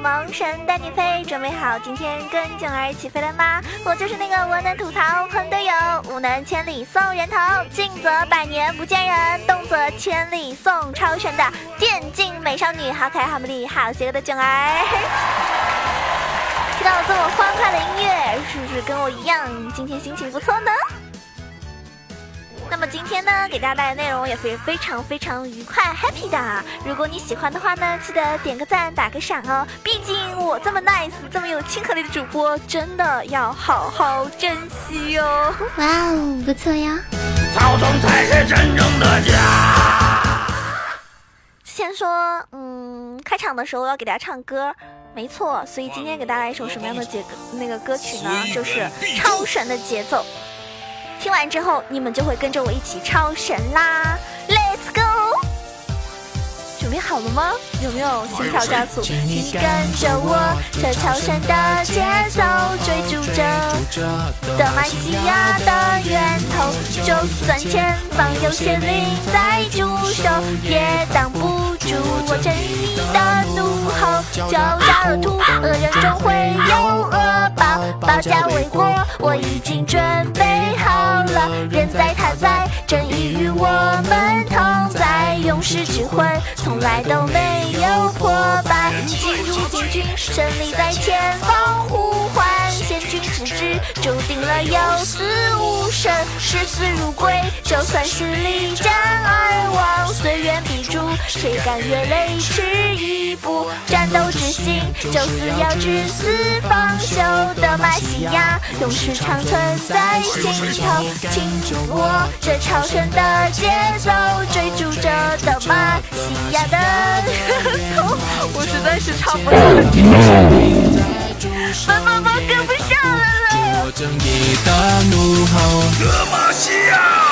萌神带你飞，准备好今天跟囧儿一起飞了吗？我就是那个文能吐槽喷队友，武能千里送人头，静则百年不见人，动则千里送超神的电竞美少女，好可爱好美丽好邪恶的囧儿。听到这么欢快的音乐，是不是跟我一样，今天心情不错呢？那么今天呢，给大家带来的内容也是非常非常愉快 happy 的。如果你喜欢的话呢，记得点个赞，打个赏哦。毕竟我这么 nice，这么有亲和力的主播，真的要好好珍惜哟。哇哦，不错呀。草丛才是真正的家。先说，嗯，开场的时候要给大家唱歌，没错。所以今天给大家来一首什么样的节那个歌曲呢？就是超神的节奏。听完之后，你们就会跟着我一起超神啦！Let's go！准备好了吗？有没有心跳加速？请跟着我，这超神的节奏，追逐着德玛西亚的源头。就算前方有邪灵在驻守，也挡不住我正义的怒吼。狡诈的土恶人终会有恶报，保家卫国，我已经准备好了。人在他在，正义与我们同在。勇士之魂从来都没有破败。进入禁军，胜利在前方呼唤。先君之志，注定了有死无生，视死如归。就算是力战而亡，虽远必诛，谁敢越雷池一步？战斗之心，就死要至死方休。德玛西亚，勇士长存在心头。请我这超神的节奏，追逐着德玛西亚的头。我实在是唱不上去，本宝宝跟不上了了。德玛西亚。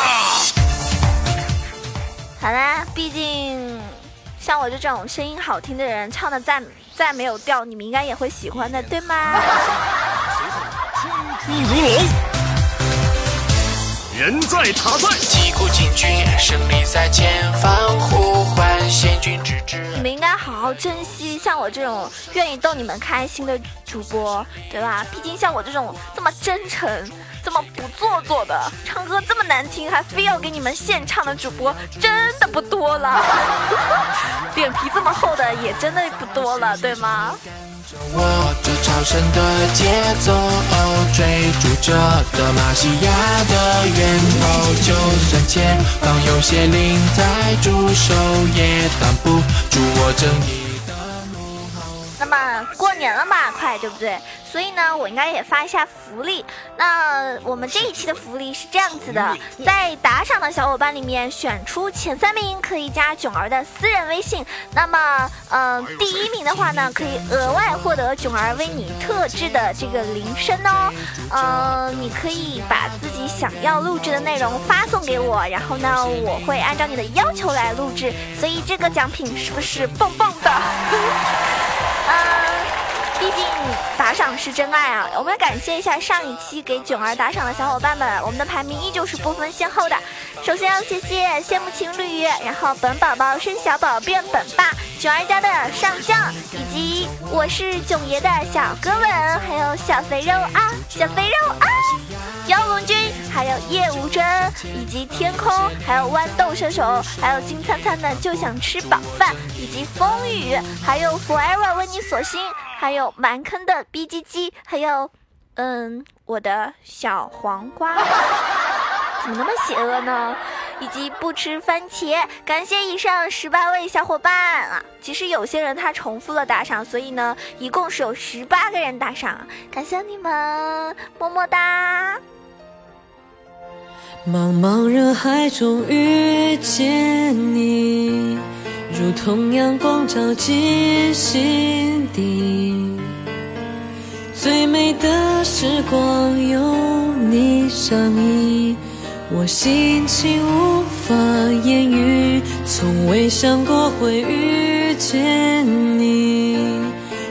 好啦，毕竟像我这种声音好听的人，唱的再再没有调，你们应该也会喜欢的，对吗？出如龙，人在塔在，击鼓进军，胜利在前方呼唤，先君之志。你们应该好好珍惜像我这种愿意逗你们开心的主播，对吧？毕竟像我这种这么真诚、这么不做作的，唱歌这么难听，还非要给你们献唱的主播，真的不多了。脸皮这么厚的也真的不多了，对吗？我这超神的节奏，追逐着德玛西亚的源头。就算前方有邪灵在驻守，也挡不住我正义。过年了嘛，快对不对？所以呢，我应该也发一下福利。那我们这一期的福利是这样子的，在打赏的小伙伴里面选出前三名，可以加囧儿的私人微信。那么，嗯、第一名的话呢，可以额外获得囧儿为你特制的这个铃声哦。呃，你可以把自己想要录制的内容发送给我，然后呢，我会按照你的要求来录制。所以这个奖品是不是棒棒的？嗯，毕竟打赏是真爱啊！我们要感谢一下上一期给囧儿打赏的小伙伴们，我们的排名依旧是不分先后的。首先要谢谢羡慕情侣，然后本宝宝生小宝变本霸，囧儿家的上将，以及我是囧爷的小哥们，还有小肥肉啊，小肥肉啊，妖龙君，还有叶无真，以及天空，还有豌豆射手，还有金灿灿的就想吃饱饭，以及风雨，还有 Forever 为你所心，还有蛮坑的 B G G，还有嗯我的小黄瓜，怎么那么邪恶呢？以及不吃番茄，感谢以上十八位小伙伴啊！其实有些人他重复了打赏，所以呢，一共是有十八个人打赏，感谢你们，么么哒！茫茫人海中遇见你，如同阳光照进心底。最美的时光有你相依，我心情无法言语，从未想过会遇见你，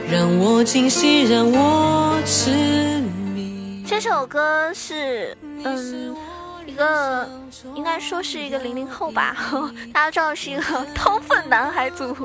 让我惊喜，让我痴迷。这首歌是嗯一个应该说是一个零零后吧，大家知道是一个 掏粪男孩组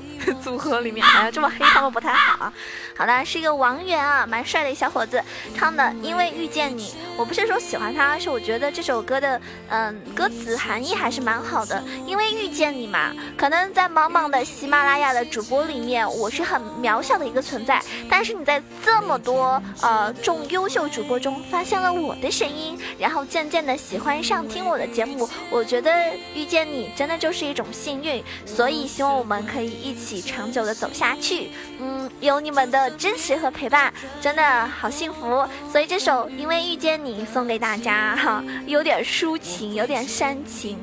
组合里面，哎呀这么黑他们不太好啊。好的，是一个王源啊，蛮帅的一小伙子唱的《因为遇见你》，我不是说喜欢他，而是我觉得这首歌的嗯歌词含义还是蛮好的。因为遇见你嘛，可能在茫茫的喜马拉雅的主播里面，我是很渺小的一个存在，但是你在这么多呃众优秀主播中发现了我的声音，然后渐渐的喜欢上听我的节目，我觉得遇见你真的就是一种幸运，所以希望我们可以一起长久的走下去。嗯，有你们的支持和陪伴，真的好幸福。所以这首《因为遇见你》送给大家哈，有点抒情，有点煽情。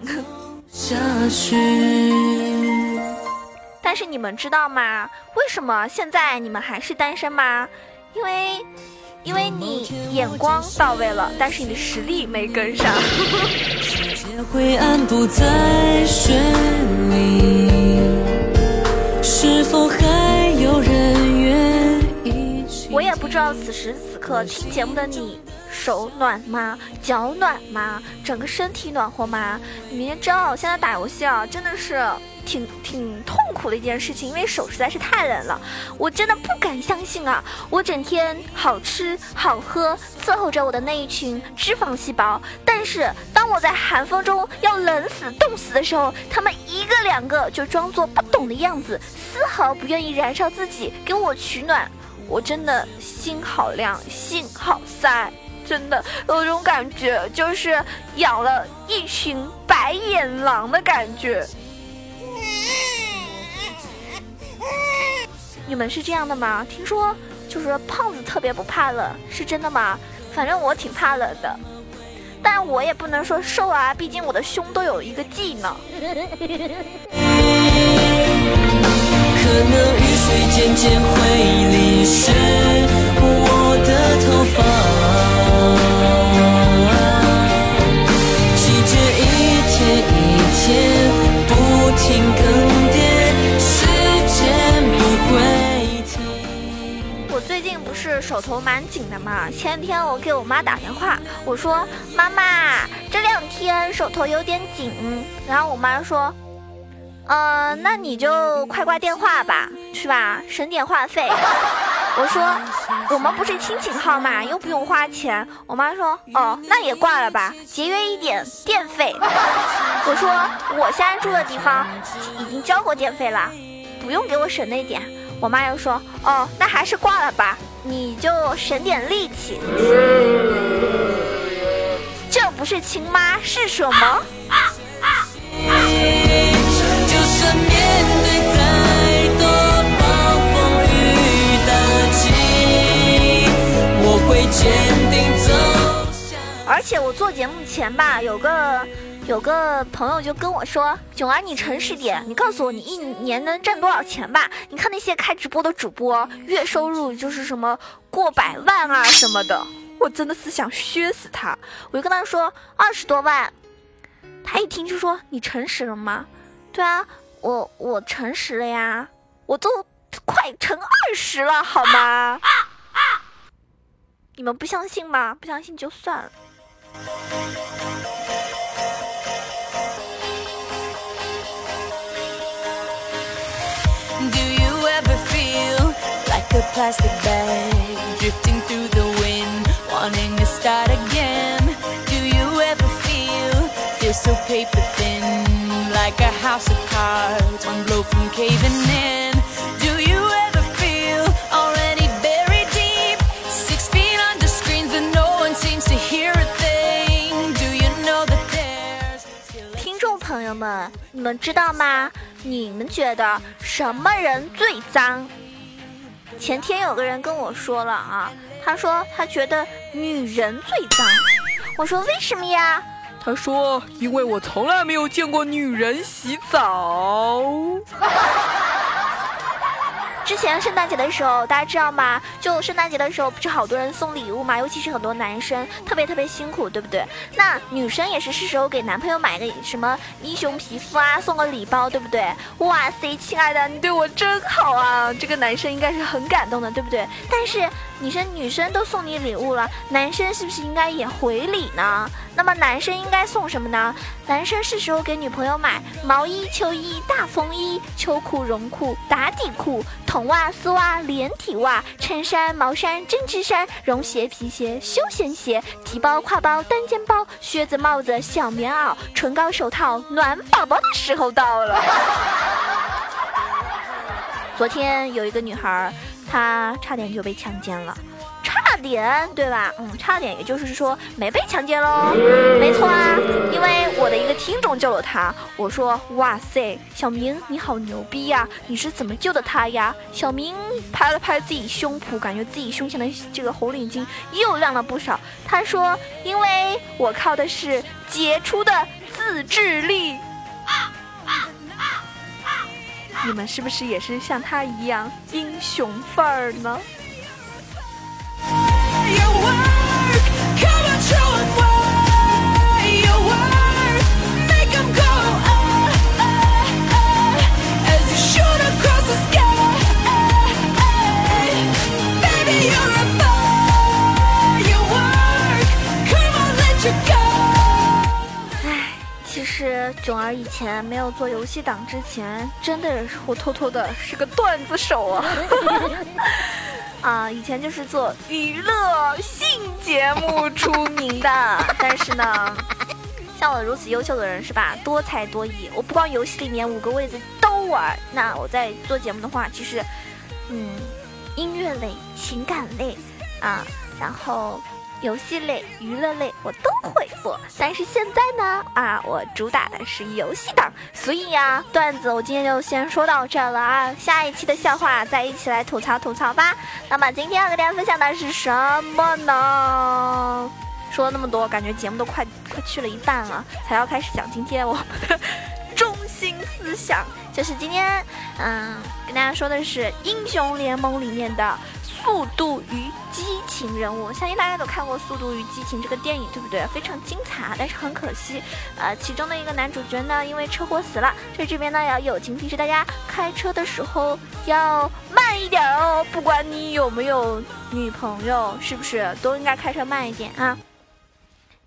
下去。但是你们知道吗？为什么现在你们还是单身吗？因为，因为你眼光到位了，但是你的实力没跟上。灰暗不再绚丽，是否还有人愿意我也不知道此时此刻听节目的你手暖吗？脚暖吗？整个身体暖和吗？你们也知道，现在打游戏啊，真的是挺挺痛苦的一件事情，因为手实在是太冷了。我真的不敢相信啊！我整天好吃好喝伺候着我的那一群脂肪细胞，但是当我在寒风中要冷死冻死的时候，他们一个两个就装作不懂的样子，丝毫不愿意燃烧自己给我取暖。我真的心好凉，心好塞，真的有种感觉，就是养了一群白眼狼的感觉。你们是这样的吗？听说就是胖子特别不怕冷，是真的吗？反正我挺怕冷的，但我也不能说瘦啊，毕竟我的胸都有一个 G 呢。可能雨水渐渐会淋湿我的头发，最近不是手头蛮紧的嘛，前天我给我妈打电话，我说妈妈这两天手头有点紧，然后我妈说，呃，那你就快挂电话吧，是吧？省点话费。我说我们不是亲情号嘛，又不用花钱。我妈说哦，那也挂了吧，节约一点电费。我说我现在住的地方已经交过电费了，不用给我省那点。我妈又说哦，那还是挂了吧，你就省点力气。这不是亲妈是什么？而且我做节目前吧，有个有个朋友就跟我说：“囧儿，你诚实点，你告诉我你一年能挣多少钱吧？你看那些开直播的主播，月收入就是什么过百万啊什么的。”我真的是想削死他！我就跟他说二十多万，他一听就说：“你诚实了吗？”对啊，我我诚实了呀，我都快成二十了，好吗？你们不相信吗？不相信就算了。a plastic bag drifting through the wind, wanting to start again? Do you ever feel feel so paper thin, like a house of cards, one blow from caving in? Do you ever feel already buried deep, six feet under screens, but no one seems to hear a thing? Do you know that there's still a 听众朋友们，你们知道吗？你们觉得什么人最脏？ 前天有个人跟我说了啊，他说他觉得女人最脏。我说为什么呀？他说：“因为我从来没有见过女人洗澡。之前圣诞节的时候，大家知道吗？就圣诞节的时候，不是好多人送礼物嘛，尤其是很多男生，特别特别辛苦，对不对？那女生也是是时候给男朋友买个什么英雄皮肤啊，送个礼包，对不对？哇塞，亲爱的，你对我真好啊！这个男生应该是很感动的，对不对？但是你说女生都送你礼物了，男生是不是应该也回礼呢？那么男生应该送什么呢？男生是时候给女朋友买毛衣、秋衣、大风衣、秋裤、绒裤、打底裤、筒袜、丝袜、连体袜、衬衫、毛衫、针织衫、绒鞋、皮鞋、休闲鞋、提包、挎包、单肩包、靴子、帽子、小棉袄、唇膏、手套，暖宝宝的时候到了。昨天有一个女孩，他差点就被强奸了，差点对吧？嗯，差点，也就是说没被强奸喽。没错啊，因为我的一个听众救了他。我说，哇塞，小明你好牛逼呀！你是怎么救的他呀？小明拍了拍自己胸脯，感觉自己胸前的这个红领巾又亮了不少。他说，因为我靠的是杰出的自制力。你们是不是也是像他一样英雄范儿呢？实囧儿以前没有做游戏党之前，真的是我偷偷的是个段子手啊！啊，以前就是做娱乐性节目出名的。但是呢，像我如此优秀的人是吧？多才多艺，我不光游戏里面五个位子都玩。那我在做节目的话，其实，嗯，音乐类、情感类啊，然后。游戏类、娱乐类我都会做，但是现在呢，啊，我主打的是游戏党，所以呀，段子我今天就先说到这了啊，下一期的笑话再一起来吐槽吐槽吧。那么今天要跟大家分享的是什么呢？说了那么多，感觉节目都快快去了一半了，才要开始讲今天我们的新思想，就是今天，嗯，跟大家说的是英雄联盟里面的。速度与激情人物，相信大家都看过《速度与激情》这个电影，对不对？非常精彩，但是很可惜，呃，其中的一个男主角呢，因为车祸死了。所以这边呢，要友情提示大家，开车的时候要慢一点哦。不管你有没有女朋友，是不是都应该开车慢一点啊？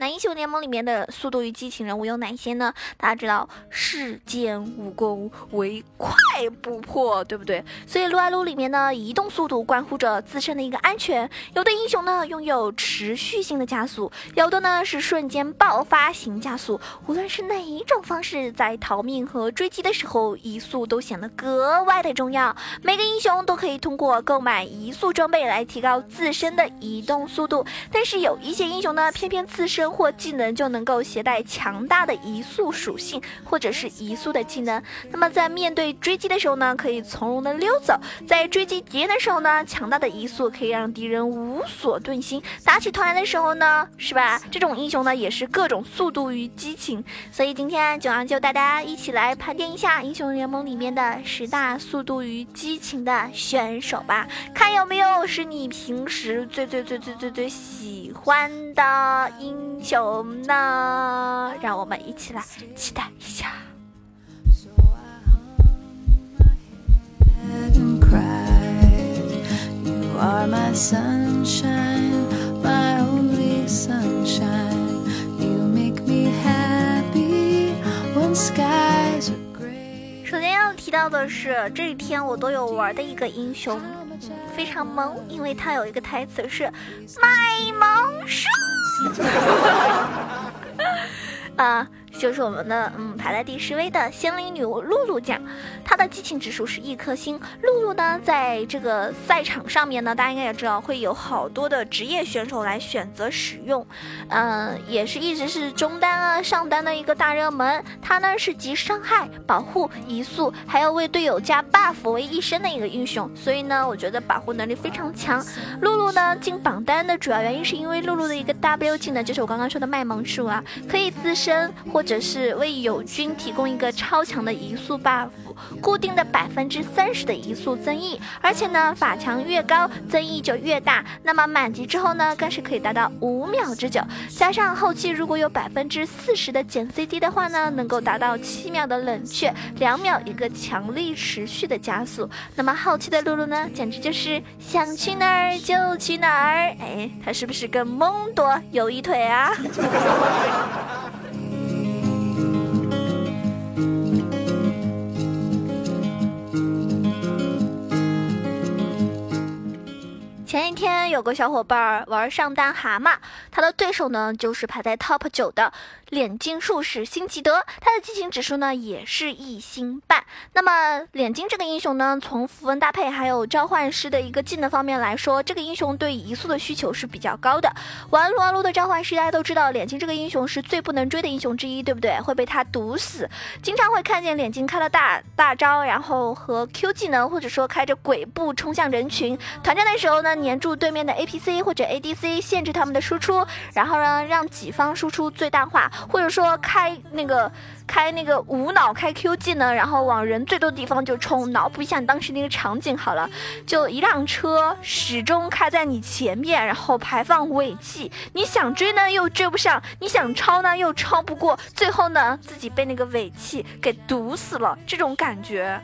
那英雄联盟里面的速度与激情人物有哪些呢？大家知道，世间武功唯快不破，对不对？所以撸啊撸里面呢，移动速度关乎着自身的一个安全。有的英雄呢，拥有持续性的加速，有的呢是瞬间爆发型加速。无论是哪一种方式，在逃命和追击的时候，移速都显得格外的重要。每个英雄都可以通过购买移速装备来提高自身的移动速度，但是有一些英雄呢，偏偏自身或技能就能够携带强大的移速属性，或者是移速的技能。那么在面对追击的时候呢，可以从容的溜走；在追击敌人的时候呢，强大的移速可以让敌人无所遁形。打起团来的时候呢，是吧？这种英雄呢，也是各种速度与激情。所以今天九阳就带大家一起来盘点一下英雄联盟里面的十大速度与激情的选手吧，看有没有是你平时最最最最最最喜欢的英。熊呢？让我们一起来期待一下。首先要提到的是，这一天我都有玩的一个英雄，非常萌，因为他有一个台词是“卖萌术”。啊。就是我们的嗯排在第十位的仙灵女巫露露酱，她的激情指数是一颗星。露露呢，在这个赛场上面呢，大家应该也知道会有好多的职业选手来选择使用，嗯，也是一直是中单啊上单的一个大热门。她呢是集伤害、保护、移速，还要为队友加 buff 为一身的一个英雄，所以呢，我觉得保护能力非常强。露露呢进榜单的主要原因是因为露露的一个 W 技能，就是我刚刚说的卖萌术啊，可以自身或者。者是为友军提供一个超强的移速 buff，固定的百分之三十的移速增益，而且呢法强越高增益就越大。那么满级之后呢，更是可以达到五秒之久，加上后期如果有百分之四十的减 CD 的话呢，能够达到七秒的冷却，两秒一个强力持续的加速。那么后期的露露呢，简直就是想去哪儿就去哪儿。哎，她是不是跟蒙多有一腿啊？前一天有个小伙伴玩上单蛤蟆，他的对手呢就是排在 top 九的脸金术士辛吉德，他的激情指数呢也是一星半。那么脸金这个英雄呢，从符文搭配还有召唤师的一个技能方面来说，这个英雄对移速的需求是比较高的。玩撸啊撸的召唤师大家都知道，脸金这个英雄是最不能追的英雄之一，对不对？会被他毒死，经常会看见脸金开了大大招，然后和 Q 技能或者说开着鬼步冲向人群，团战的时候呢。黏住对面的 APC 或者 ADC，限制他们的输出，然后呢让己方输出最大化，或者说开那个开那个无脑开 Q 技能，然后往人最多的地方就冲。脑补一下你当时那个场景好了，就一辆车始终开在你前面，然后排放尾气，你想追呢又追不上，你想超呢又超不过，最后呢自己被那个尾气给毒死了，这种感觉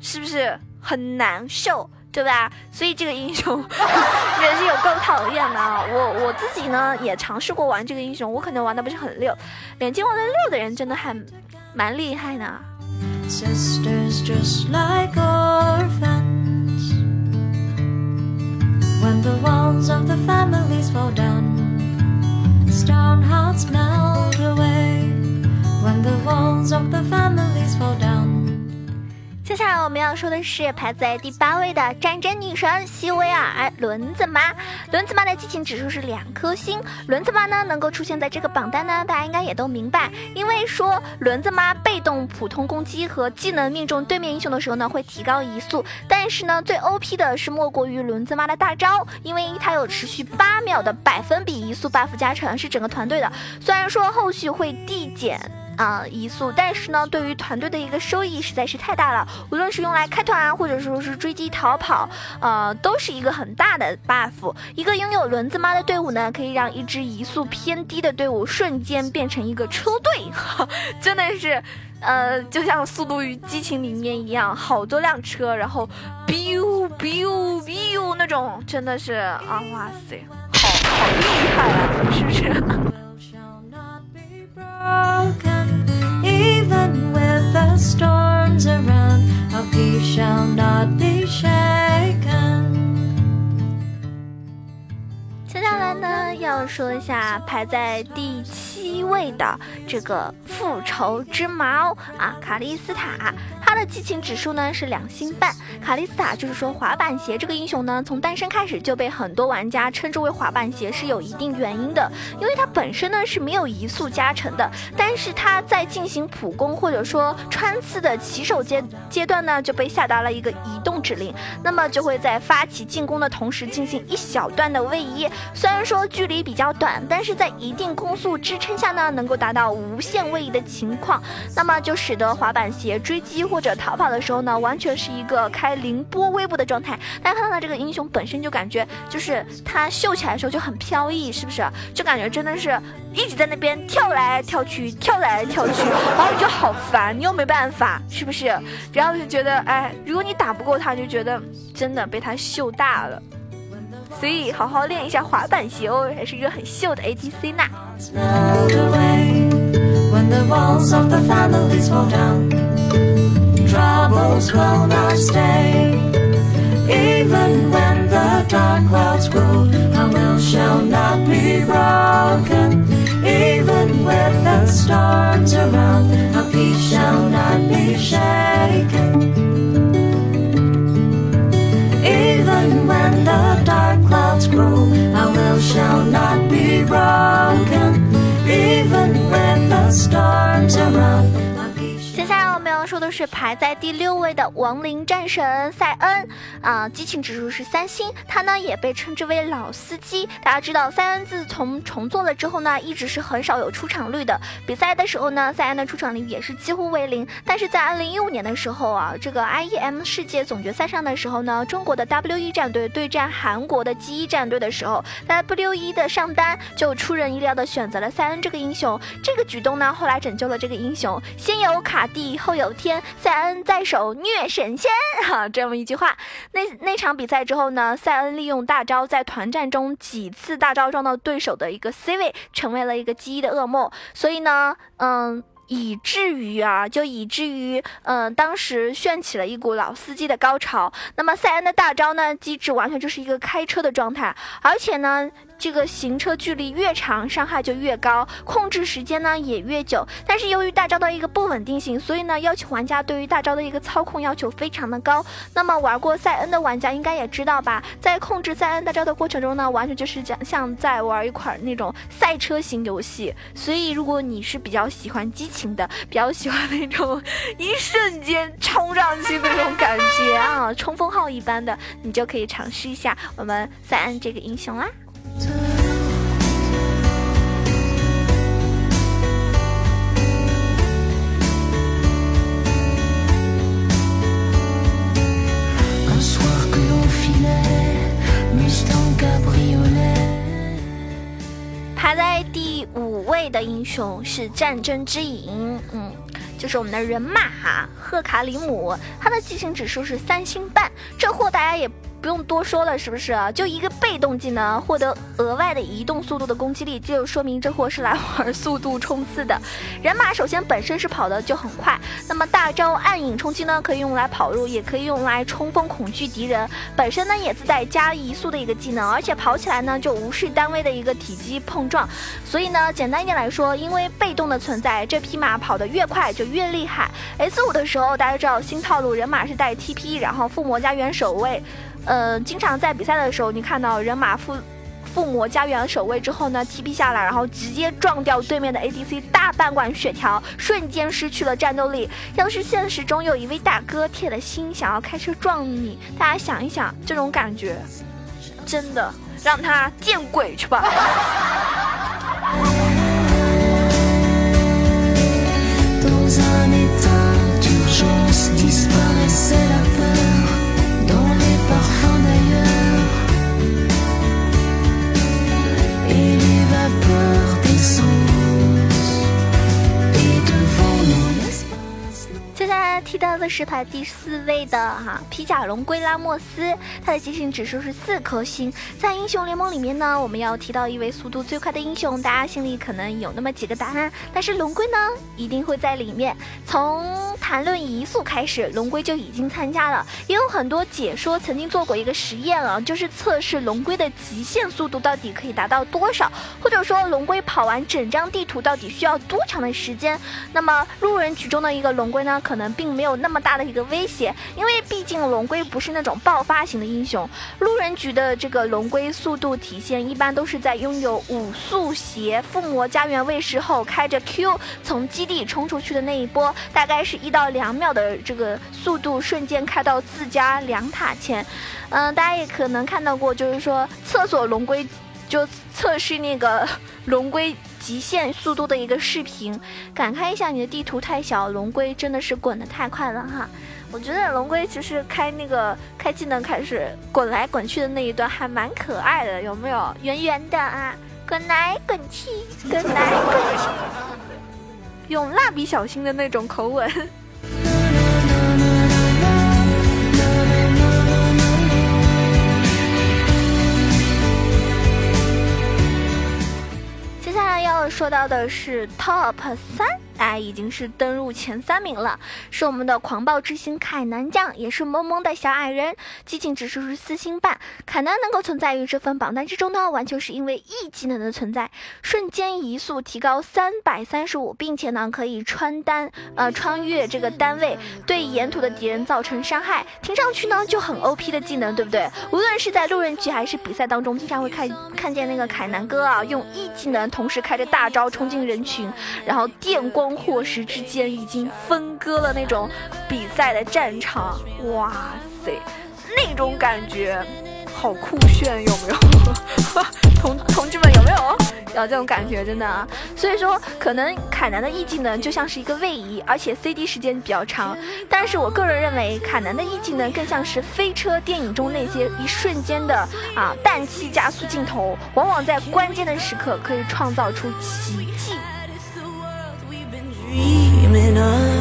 是不是很难受？对吧？所以这个英雄 也是有够讨厌的。我我自己呢也尝试过玩这个英雄，我可能玩的不是很溜。连金玩的溜的人真的还蛮厉害的。接下来我们要说的是排在第八位的战争女神西维尔轮子妈。轮子妈的激情指数是两颗星。轮子妈呢能够出现在这个榜单呢，大家应该也都明白，因为说轮子妈被动普通攻击和技能命中对面英雄的时候呢，会提高移速。但是呢，最 OP 的是莫过于轮子妈的大招，因为它有持续八秒的百分比移速 buff 加成，是整个团队的。虽然说后续会递减。啊，移速，但是呢，对于团队的一个收益实在是太大了。无论是用来开团，或者说是追击逃跑，呃，都是一个很大的 buff。一个拥有轮子妈的队伍呢，可以让一支移速偏低的队伍瞬间变成一个车队，真的是，呃，就像《速度与激情》里面一样，好多辆车，然后 biu biu biu 那种，真的是啊，哇塞，好好厉害啊，是不是？even with the storms around, our peace shall not be shaken. 接下来呢，要说一下排在第七位的这个复仇之矛啊，卡莉斯塔。他的激情指数呢是两星半。卡莉斯塔就是说滑板鞋这个英雄呢，从诞生开始就被很多玩家称之为滑板鞋，是有一定原因的。因为它本身呢是没有移速加成的，但是它在进行普攻或者说穿刺的起手阶阶段呢，就被下达了一个移动指令，那么就会在发起进攻的同时进行一小段的位移。虽然说距离比较短，但是在一定攻速支撑下呢，能够达到无限位移的情况，那么就使得滑板鞋追击或者逃跑的时候呢，完全是一个开凌波微步的状态。大家看到这个英雄本身就感觉，就是他秀起来的时候就很飘逸，是不是？就感觉真的是一直在那边跳来跳去，跳来跳去，然后你就好烦，你又没办法，是不是？然后就觉得，哎，如果你打不过他，就觉得真的被他秀大了。所以好好练一下滑板鞋哦，还是一个很秀的 ATC 呢。When the dark clouds grow, our will shall not be broken. Even when the storms are around. 就是排在第六位的亡灵战神塞恩啊，激情指数是三星，他呢也被称之为老司机。大家知道塞恩自从重做了之后呢，一直是很少有出场率的。比赛的时候呢，塞恩的出场率也是几乎为零。但是在二零一五年的时候啊，这个 IEM 世界总决赛上的时候呢，中国的 W E 战队对战韩国的 G 一战队的时候 W E 的上单就出人意料的选择了塞恩这个英雄。这个举动呢，后来拯救了这个英雄。先有卡蒂，后有天，塞恩在手虐神仙，哈，这么一句话。那那场比赛之后呢，塞恩利用大招在团战中几次大招撞到对手的一个 C 位，成为了一个 G 一的噩梦。所以呢，嗯。以至于啊，就以至于，嗯，当时炫起了一股老司机的高潮。那么塞恩的大招呢，机制完全就是一个开车的状态，而且呢。这个行车距离越长，伤害就越高，控制时间呢也越久。但是由于大招的一个不稳定性，所以呢要求玩家对于大招的一个操控要求非常的高。那么玩过塞恩的玩家应该也知道吧，在控制塞恩大招的过程中呢，完全就是讲像在玩一款那种赛车型游戏。所以如果你是比较喜欢激情的，比较喜欢那种一瞬间冲上去那种感觉啊，冲锋号一般的，你就可以尝试一下我们塞恩这个英雄啦。排在第五位的英雄是战争之影，嗯，就是我们的人马哈赫卡里姆，他的激情指数是三星半，这货大家也。不用多说了，是不是啊？就一个被动技能获得额外的移动速度的攻击力，就说明这货是来玩速度冲刺的。人马首先本身是跑的就很快，那么大招暗影冲击呢，可以用来跑路，也可以用来冲锋恐惧敌人。本身呢也自带加移速的一个技能，而且跑起来呢就无视单位的一个体积碰撞。所以呢，简单一点来说，因为被动的存在，这匹马跑得越快就越厉害。S 五的时候，大家知道新套路，人马是带 TP，然后附魔加元守卫。呃，经常在比赛的时候，你看到人马附附魔家园守卫之后呢，TP 下来，然后直接撞掉对面的 ADC 大半管血条，瞬间失去了战斗力。要是现实中有一位大哥铁了心想要开车撞你，大家想一想，这种感觉，真的让他见鬼去吧！提到的是排第四位的哈皮甲龙龟拉莫斯，他的激情指数是四颗星。在英雄联盟里面呢，我们要提到一位速度最快的英雄，大家心里可能有那么几个答案，但是龙龟呢一定会在里面。从谈论移速开始，龙龟就已经参加了，也有很多解说曾经做过一个实验啊，就是测试龙龟的极限速度到底可以达到多少，或者说龙龟跑完整张地图到底需要多长的时间。那么路人局中的一个龙龟呢，可能并没有那么大的一个威胁，因为毕竟龙龟不是那种爆发型的英雄。路人局的这个龙龟速度体现一般都是在拥有五速鞋、附魔家园卫士后，开着 Q 从基地冲出去的那一波，大概是一到两秒的这个速度，瞬间开到自家两塔前。嗯，大家也可能看到过，就是说厕所龙龟就测试那个龙龟。极限速度的一个视频，感慨一下你的地图太小，龙龟真的是滚得太快了哈。我觉得龙龟其实开那个开技能开始滚来滚去的那一段还蛮可爱的，有没有？圆圆的啊，滚来滚去，滚来滚去，用蜡笔小新的那种口吻。说到的是 Top 三。哎，已经是登入前三名了，是我们的狂暴之星凯南酱，也是萌萌的小矮人，激情指数是四星半。凯南能够存在于这份榜单之中呢，完全是因为 E 技能的存在，瞬间移速提高三百三十五，并且呢可以穿单呃穿越这个单位，对沿途的敌人造成伤害，听上去呢就很 OP 的技能，对不对？无论是在路人局还是比赛当中，经常会看看见那个凯南哥啊，用 E 技能同时开着大招冲进人群，然后电光。生祸时之间已经分割了那种比赛的战场，哇塞，那种感觉好酷炫，有没有？同同志们有没有？有这种感觉，真的啊！所以说，可能凯南的 E 技能就像是一个位移，而且 CD 时间比较长。但是我个人认为，凯南的 E 技能更像是飞车电影中那些一瞬间的啊氮气加速镜头，往往在关键的时刻可以创造出奇迹。coming up.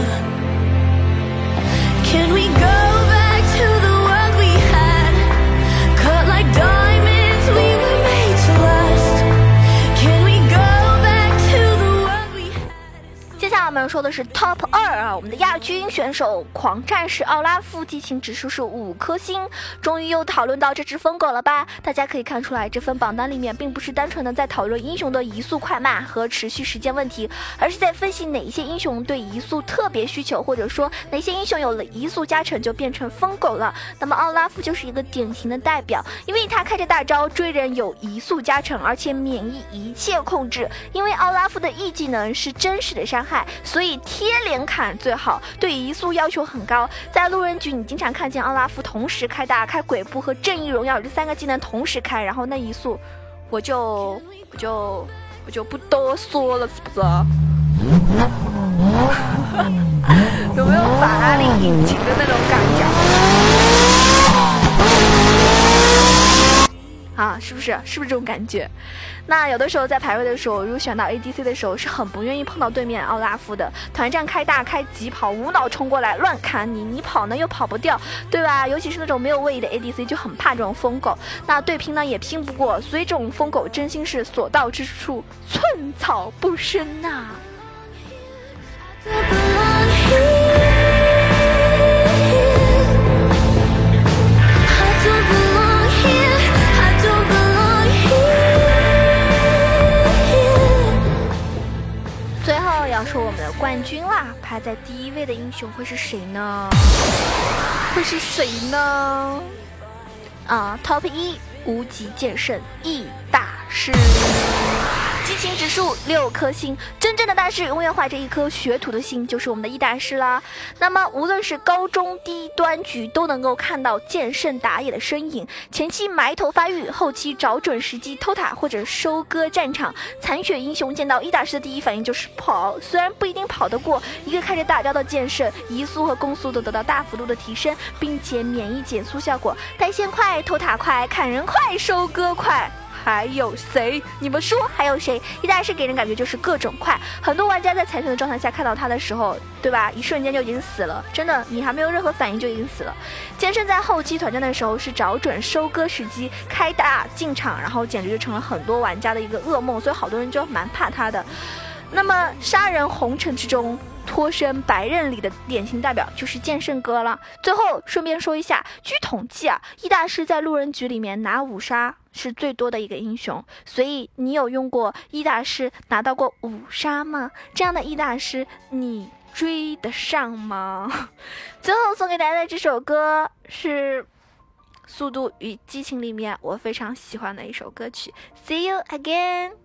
说的是 Top 二啊，我们的亚军选手狂战士奥拉夫激情指数是五颗星。终于又讨论到这只疯狗了吧？大家可以看出来，这份榜单里面并不是单纯的在讨论英雄的移速快慢和持续时间问题，而是在分析哪一些英雄对移速特别需求，或者说哪些英雄有了移速加成就变成疯狗了。那么奥拉夫就是一个典型的代表，因为他开着大招追人有移速加成，而且免疫一切控制。因为奥拉夫的 E 技能是真实的伤害，所以贴脸砍最好，对移速要求很高。在路人局，你经常看见奥拉夫同时开大、开鬼步和正义荣耀这三个技能同时开，然后那移速，我就我就我就不多说了，是不是？有没有法拉利引擎的那种感觉？啊，是不是？是不是这种感觉？那有的时候在排位的时候，如果选到 ADC 的时候，是很不愿意碰到对面奥拉夫的。团战开大开疾跑，无脑冲过来乱砍你，你跑呢又跑不掉，对吧？尤其是那种没有位移的 ADC，就很怕这种疯狗。那对拼呢也拼不过，所以这种疯狗真心是所到之处寸草不生呐、们的冠军啦，排在第一位的英雄会是谁呢？会是谁呢？啊，Top 一无极剑圣易大师，星指数六颗星。真正的大师永远怀着一颗学徒的心，就是我们的易大师啦。那么无论是高中低端局，都能够看到剑圣打野的身影。前期埋头发育，后期找准时机偷塔或者收割战场。残血英雄见到易大师的第一反应就是跑，虽然不一定跑得过，一个开着大招的剑圣，移速和攻速都得到大幅度的提升，并且免疫减速效果，带线快，偷塔快，砍人快，收割快。还有谁？你们说还有谁？易大师给人感觉就是各种快，很多玩家在残血的状态下看到他的时候，对吧？一瞬间就已经死了，真的，你还没有任何反应就已经死了。剑圣在后期团战的时候是找准收割时机，开大进场，然后简直就成了很多玩家的一个噩梦，所以好多人就蛮怕他的。那么杀人红尘之中。脱身白刃里的典型代表就是剑圣哥了。最后顺便说一下，据统计啊，易大师在路人局里面拿五杀是最多的一个英雄，所以你有用过易大师拿到过五杀吗？这样的易大师你追得上吗？最后送给大家的这首歌是《速度与激情》里面我非常喜欢的一首歌曲，See you again。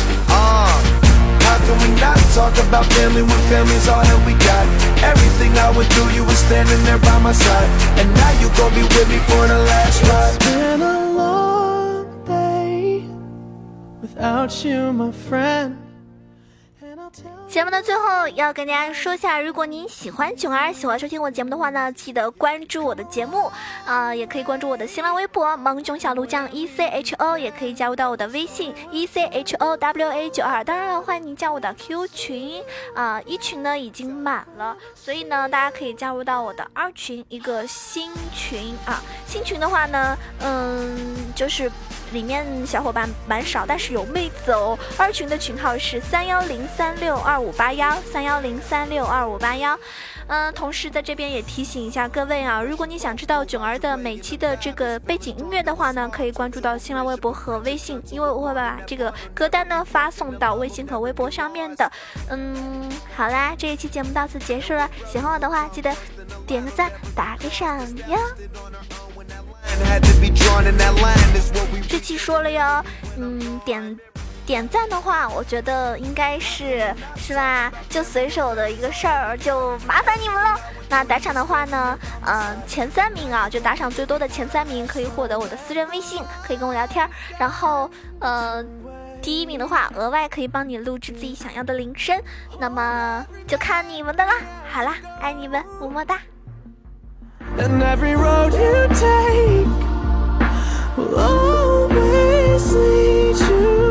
Can we not talk about family when family's all that we got? Everything I went through, you were standing there by my side. And now you gon' be with me for the last ride. It's been a long day without you, my friend. And I'll 节目的最后要跟大家说一下，如果您喜欢囧儿，喜欢收听我节目的话呢，记得关注我的节目，啊、也可以关注我的新浪微博“萌囧小鹿酱 E C H O”，也可以加入到我的微信 E C H O W A 九二。当然了，欢迎您加我的 QQ 群，啊、一群呢已经满了，所以呢，大家可以加入到我的二群，一个新群啊。新群的话呢，嗯，就是里面小伙伴蛮少，但是有妹子哦。二群的群号是三幺零三六二五八幺三幺零三六二五八幺。嗯，同时在这边也提醒一下各位啊，如果你想知道囧儿的每期的这个背景音乐的话呢，可以关注到新浪微博和微信，因为我会把这个歌单呢发送到微信和微博上面的。嗯，好啦，这一期节目到此结束了，喜欢我的话记得点个赞，打个赏哟。这期说了哟，嗯，点点赞的话，我觉得应该是是吧？就随手的一个事儿，就麻烦你们了。那打赏的话呢，嗯、前三名啊，就打赏最多的前三名可以获得我的私人微信，可以跟我聊天。然后，呃，第一名的话，额外可以帮你录制自己想要的铃声。那么就看你们的啦。好啦，爱你们，么么哒。And every road you take will always lead you